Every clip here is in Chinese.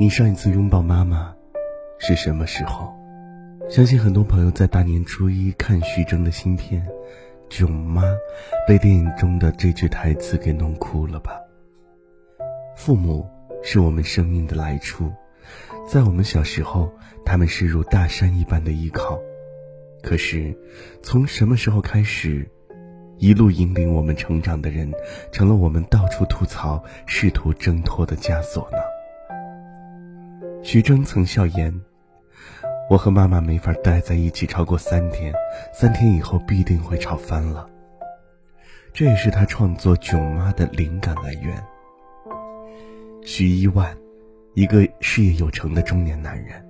你上一次拥抱妈妈是什么时候？相信很多朋友在大年初一看徐峥的新片《囧妈》，被电影中的这句台词给弄哭了吧？父母是我们生命的来处，在我们小时候，他们是如大山一般的依靠。可是，从什么时候开始，一路引领我们成长的人，成了我们到处吐槽、试图挣脱的枷锁呢？徐峥曾笑言：“我和妈妈没法待在一起超过三天，三天以后必定会吵翻了。”这也是他创作《囧妈》的灵感来源。徐一万，一个事业有成的中年男人，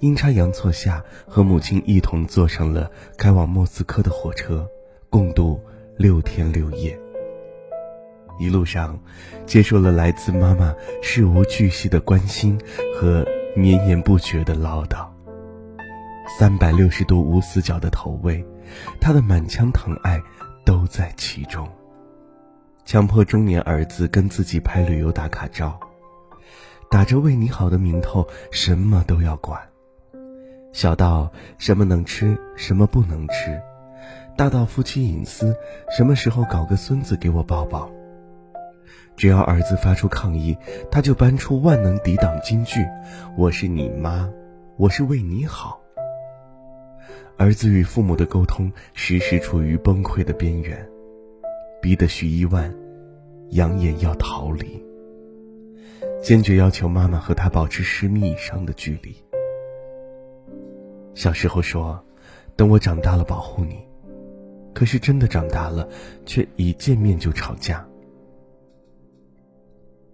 阴差阳错下和母亲一同坐上了开往莫斯科的火车，共度六天六夜。一路上，接受了来自妈妈事无巨细的关心和绵延不绝的唠叨。三百六十度无死角的投喂，他的满腔疼爱都在其中。强迫中年儿子跟自己拍旅游打卡照，打着为你好的名头，什么都要管。小到什么能吃，什么不能吃；大到夫妻隐私，什么时候搞个孙子给我抱抱。只要儿子发出抗议，他就搬出万能抵挡金句：“我是你妈，我是为你好。”儿子与父母的沟通时时处于崩溃的边缘，逼得徐一万扬言要逃离，坚决要求妈妈和他保持十米以上的距离。小时候说：“等我长大了保护你。”可是真的长大了，却一见面就吵架。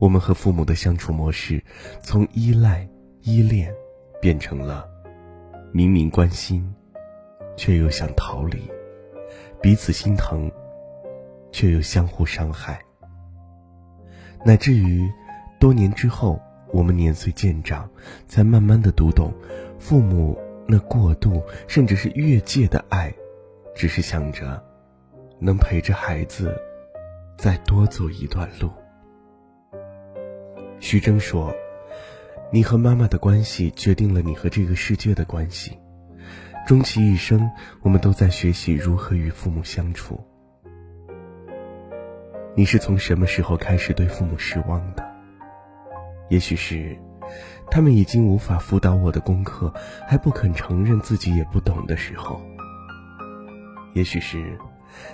我们和父母的相处模式，从依赖、依恋，变成了明明关心，却又想逃离；彼此心疼，却又相互伤害。乃至于多年之后，我们年岁渐长，才慢慢的读懂，父母那过度甚至是越界的爱，只是想着能陪着孩子再多走一段路。徐峥说：“你和妈妈的关系决定了你和这个世界的关系。终其一生，我们都在学习如何与父母相处。你是从什么时候开始对父母失望的？也许是，他们已经无法辅导我的功课，还不肯承认自己也不懂的时候；也许是，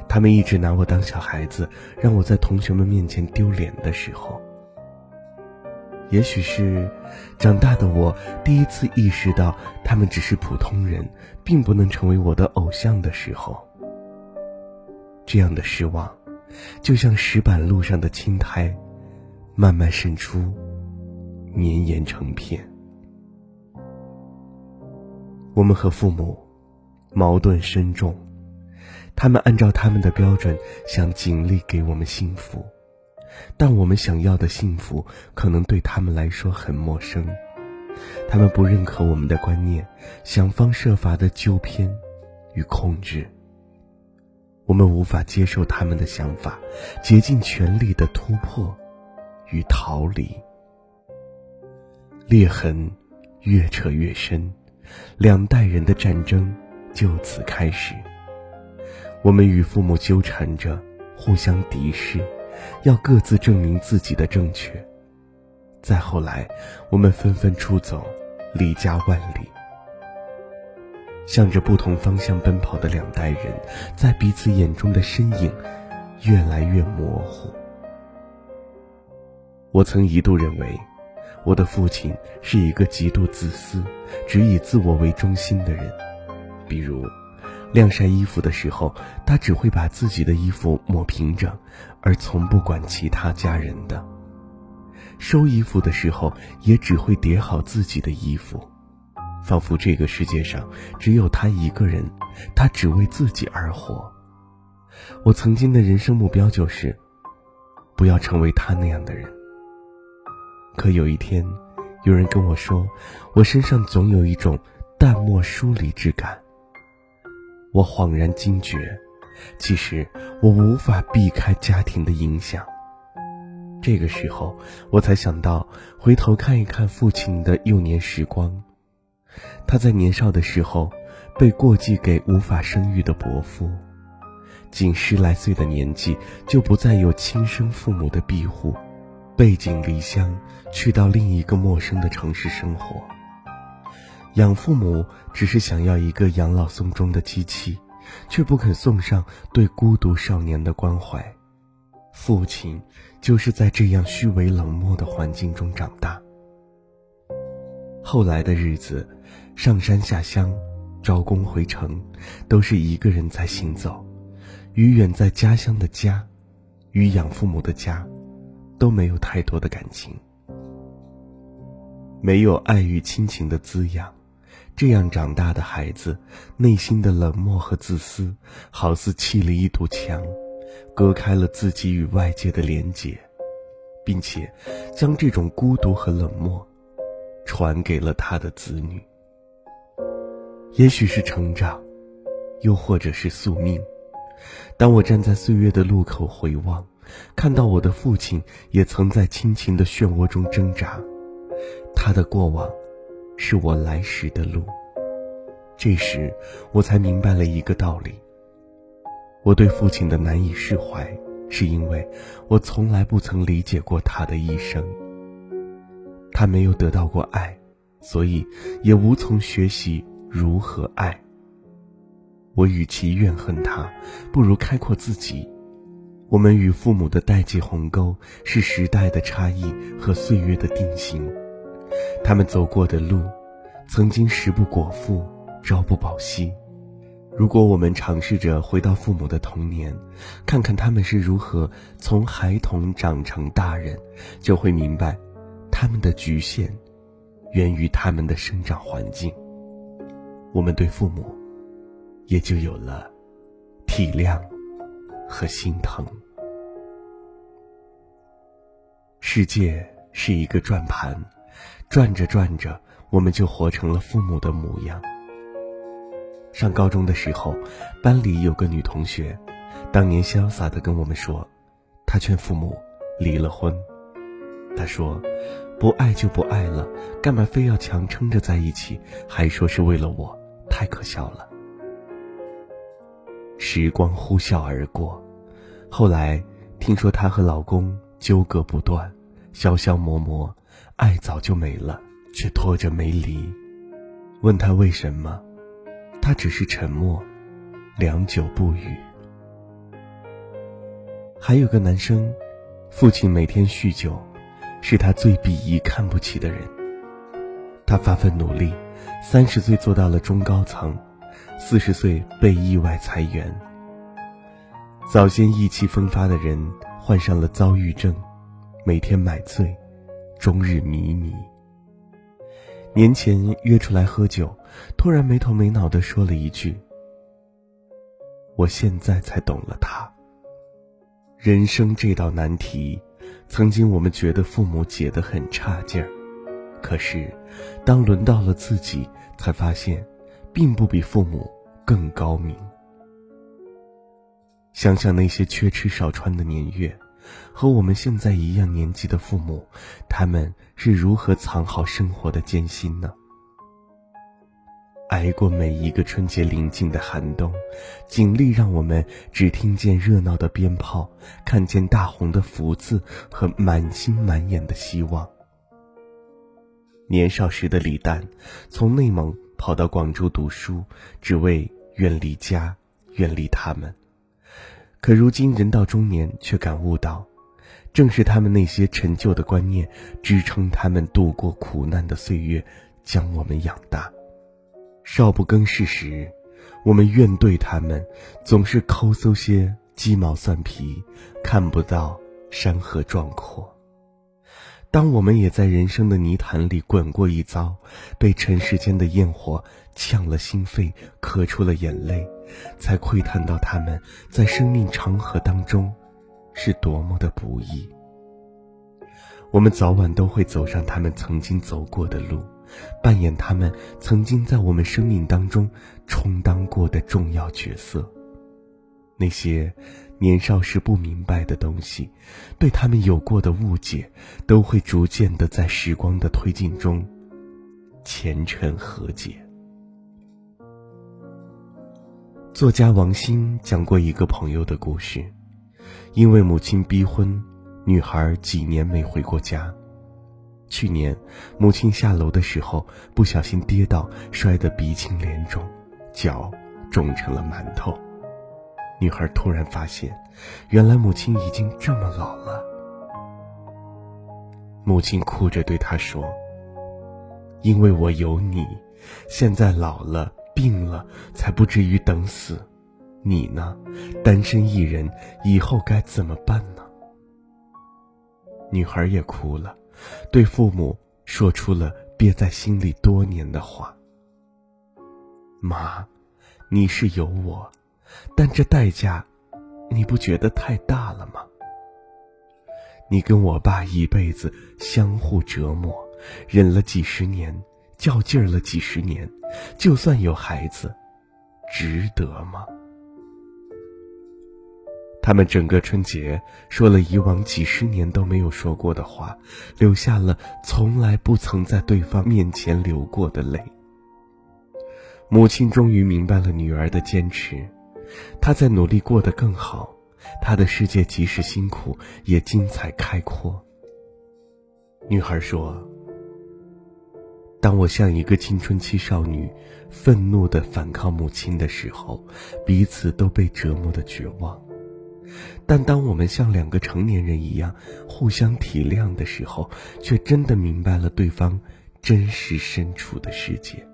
他们一直拿我当小孩子，让我在同学们面前丢脸的时候。”也许是长大的我第一次意识到，他们只是普通人，并不能成为我的偶像的时候。这样的失望，就像石板路上的青苔，慢慢渗出，绵延成片。我们和父母矛盾深重，他们按照他们的标准，想尽力给我们幸福。但我们想要的幸福，可能对他们来说很陌生。他们不认可我们的观念，想方设法的纠偏与控制。我们无法接受他们的想法，竭尽全力的突破与逃离。裂痕越扯越深，两代人的战争就此开始。我们与父母纠缠着，互相敌视。要各自证明自己的正确。再后来，我们纷纷出走，离家万里，向着不同方向奔跑的两代人，在彼此眼中的身影越来越模糊。我曾一度认为，我的父亲是一个极度自私、只以自我为中心的人，比如。晾晒衣服的时候，他只会把自己的衣服抹平整，而从不管其他家人的。收衣服的时候，也只会叠好自己的衣服，仿佛这个世界上只有他一个人，他只为自己而活。我曾经的人生目标就是，不要成为他那样的人。可有一天，有人跟我说，我身上总有一种淡漠疏离之感。我恍然惊觉，其实我无法避开家庭的影响。这个时候，我才想到回头看一看父亲的幼年时光。他在年少的时候被过继给无法生育的伯父，仅十来岁的年纪就不再有亲生父母的庇护，背井离乡去到另一个陌生的城市生活。养父母只是想要一个养老送终的机器，却不肯送上对孤独少年的关怀。父亲就是在这样虚伪冷漠的环境中长大。后来的日子，上山下乡，招工回城，都是一个人在行走。与远在家乡的家，与养父母的家，都没有太多的感情，没有爱与亲情的滋养。这样长大的孩子，内心的冷漠和自私，好似砌了一堵墙，隔开了自己与外界的连结，并且将这种孤独和冷漠传给了他的子女。也许是成长，又或者是宿命。当我站在岁月的路口回望，看到我的父亲也曾在亲情的漩涡中挣扎，他的过往。是我来时的路。这时，我才明白了一个道理：我对父亲的难以释怀，是因为我从来不曾理解过他的一生。他没有得到过爱，所以也无从学习如何爱。我与其怨恨他，不如开阔自己。我们与父母的代际鸿沟，是时代的差异和岁月的定型。他们走过的路，曾经食不果腹，朝不保夕。如果我们尝试着回到父母的童年，看看他们是如何从孩童长成大人，就会明白，他们的局限，源于他们的生长环境。我们对父母，也就有了体谅和心疼。世界是一个转盘。转着转着，我们就活成了父母的模样。上高中的时候，班里有个女同学，当年潇洒的跟我们说，她劝父母离了婚。她说：“不爱就不爱了，干嘛非要强撑着在一起？还说是为了我，太可笑了。”时光呼啸而过，后来听说她和老公纠葛不断，消消磨磨。爱早就没了，却拖着没离。问他为什么，他只是沉默，良久不语。还有个男生，父亲每天酗酒，是他最鄙夷、看不起的人。他发奋努力，三十岁做到了中高层，四十岁被意外裁员。早先意气风发的人，患上了躁郁症，每天买醉。终日迷迷。年前约出来喝酒，突然没头没脑的说了一句：“我现在才懂了他。”人生这道难题，曾经我们觉得父母解得很差劲儿，可是，当轮到了自己，才发现，并不比父母更高明。想想那些缺吃少穿的年月。和我们现在一样年纪的父母，他们是如何藏好生活的艰辛呢？挨过每一个春节临近的寒冬，尽力让我们只听见热闹的鞭炮，看见大红的福字和满心满眼的希望。年少时的李诞，从内蒙跑到广州读书，只为远离家，远离他们。可如今人到中年，却感悟到，正是他们那些陈旧的观念，支撑他们度过苦难的岁月，将我们养大。少不更事时，我们怨对他们，总是抠搜些鸡毛蒜皮，看不到山河壮阔。当我们也在人生的泥潭里滚过一遭，被尘世间的焰火呛了心肺，咳出了眼泪，才窥探到他们在生命长河当中是多么的不易。我们早晚都会走上他们曾经走过的路，扮演他们曾经在我们生命当中充当过的重要角色。那些年少时不明白的东西，对他们有过的误解，都会逐渐的在时光的推进中，前尘和解。作家王鑫讲过一个朋友的故事，因为母亲逼婚，女孩几年没回过家。去年，母亲下楼的时候不小心跌倒，摔得鼻青脸肿，脚肿成了馒头。女孩突然发现，原来母亲已经这么老了。母亲哭着对她说：“因为我有你，现在老了。”病了才不至于等死，你呢？单身一人，以后该怎么办呢？女孩也哭了，对父母说出了憋在心里多年的话：“妈，你是有我，但这代价，你不觉得太大了吗？你跟我爸一辈子相互折磨，忍了几十年，较劲儿了几十年。”就算有孩子，值得吗？他们整个春节说了以往几十年都没有说过的话，留下了从来不曾在对方面前流过的泪。母亲终于明白了女儿的坚持，她在努力过得更好，她的世界即使辛苦也精彩开阔。女孩说。当我像一个青春期少女，愤怒的反抗母亲的时候，彼此都被折磨的绝望；但当我们像两个成年人一样互相体谅的时候，却真的明白了对方真实身处的世界。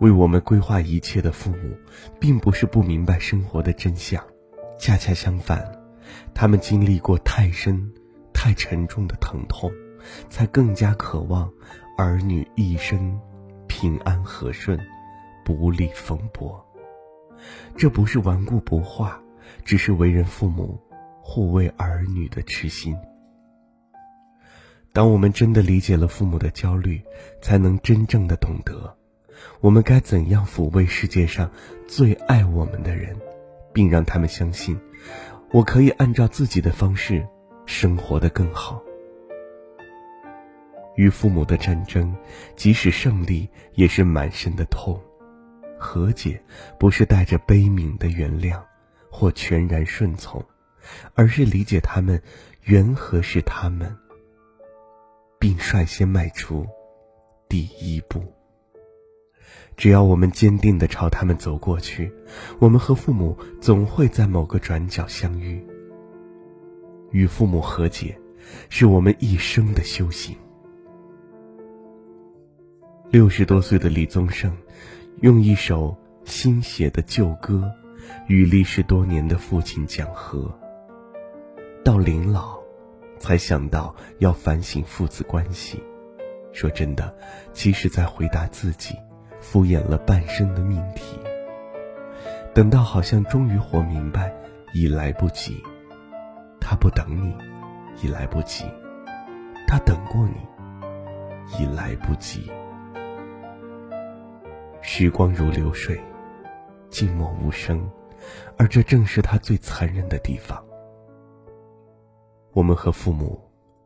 为我们规划一切的父母，并不是不明白生活的真相，恰恰相反，他们经历过太深、太沉重的疼痛。才更加渴望儿女一生平安和顺，不历风波。这不是顽固不化，只是为人父母护卫儿女的痴心。当我们真的理解了父母的焦虑，才能真正的懂得，我们该怎样抚慰世界上最爱我们的人，并让他们相信，我可以按照自己的方式生活的更好。与父母的战争，即使胜利，也是满身的痛；和解，不是带着悲悯的原谅或全然顺从，而是理解他们缘何是他们，并率先迈出第一步。只要我们坚定地朝他们走过去，我们和父母总会在某个转角相遇。与父母和解，是我们一生的修行。六十多岁的李宗盛，用一首新写的旧歌，与离世多年的父亲讲和。到临老，才想到要反省父子关系。说真的，其实在回答自己，敷衍了半生的命题。等到好像终于活明白，已来不及。他不等你，已来不及；他等过你，已来不及。时光如流水，静默无声，而这正是他最残忍的地方。我们和父母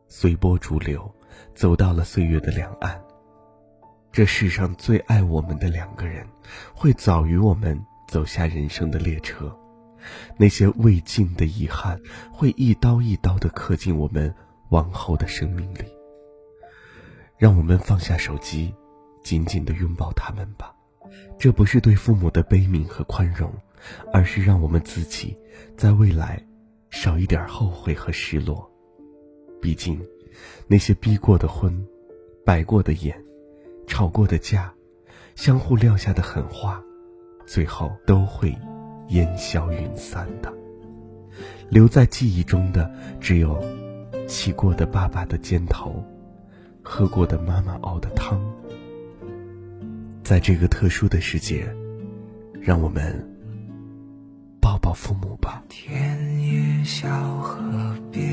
随波逐流，走到了岁月的两岸。这世上最爱我们的两个人，会早于我们走下人生的列车。那些未尽的遗憾，会一刀一刀的刻进我们往后的生命里。让我们放下手机，紧紧的拥抱他们吧。这不是对父母的悲悯和宽容，而是让我们自己在未来少一点后悔和失落。毕竟，那些逼过的婚、白过的眼、吵过的架、相互撂下的狠话，最后都会烟消云散的。留在记忆中的，只有骑过的爸爸的肩头，喝过的妈妈熬的汤。在这个特殊的世界，让我们抱抱父母吧。田野小河边，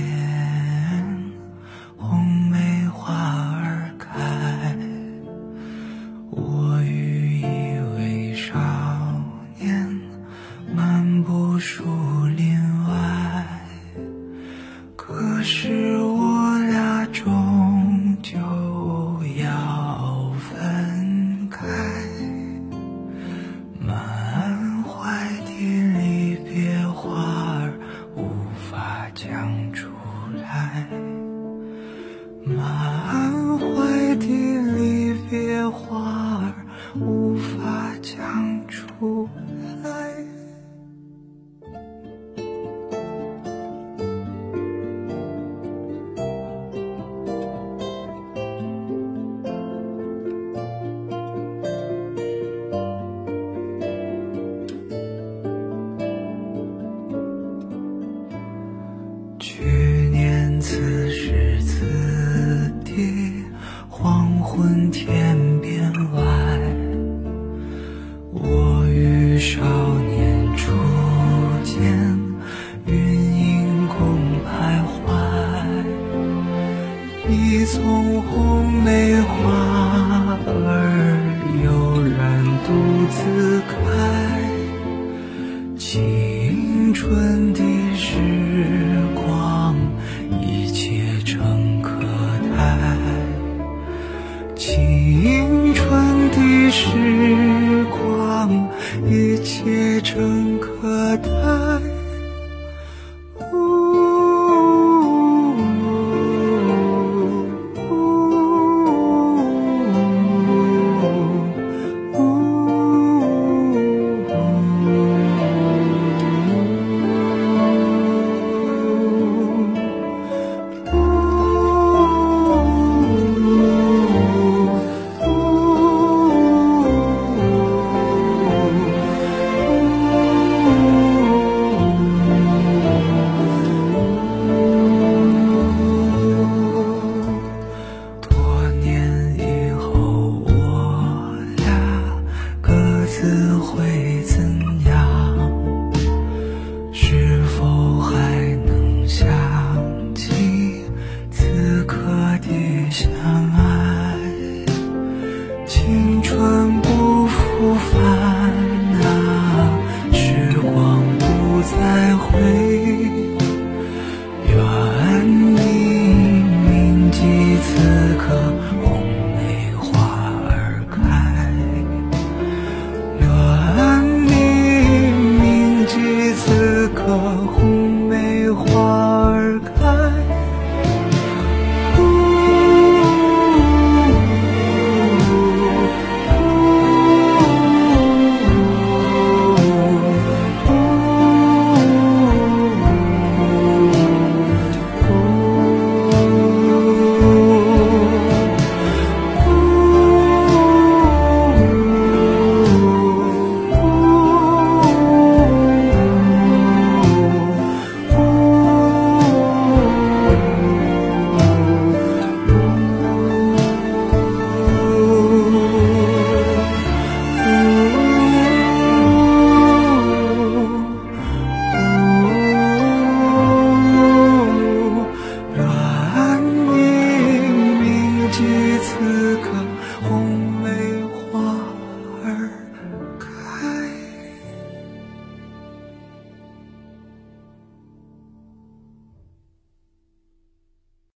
my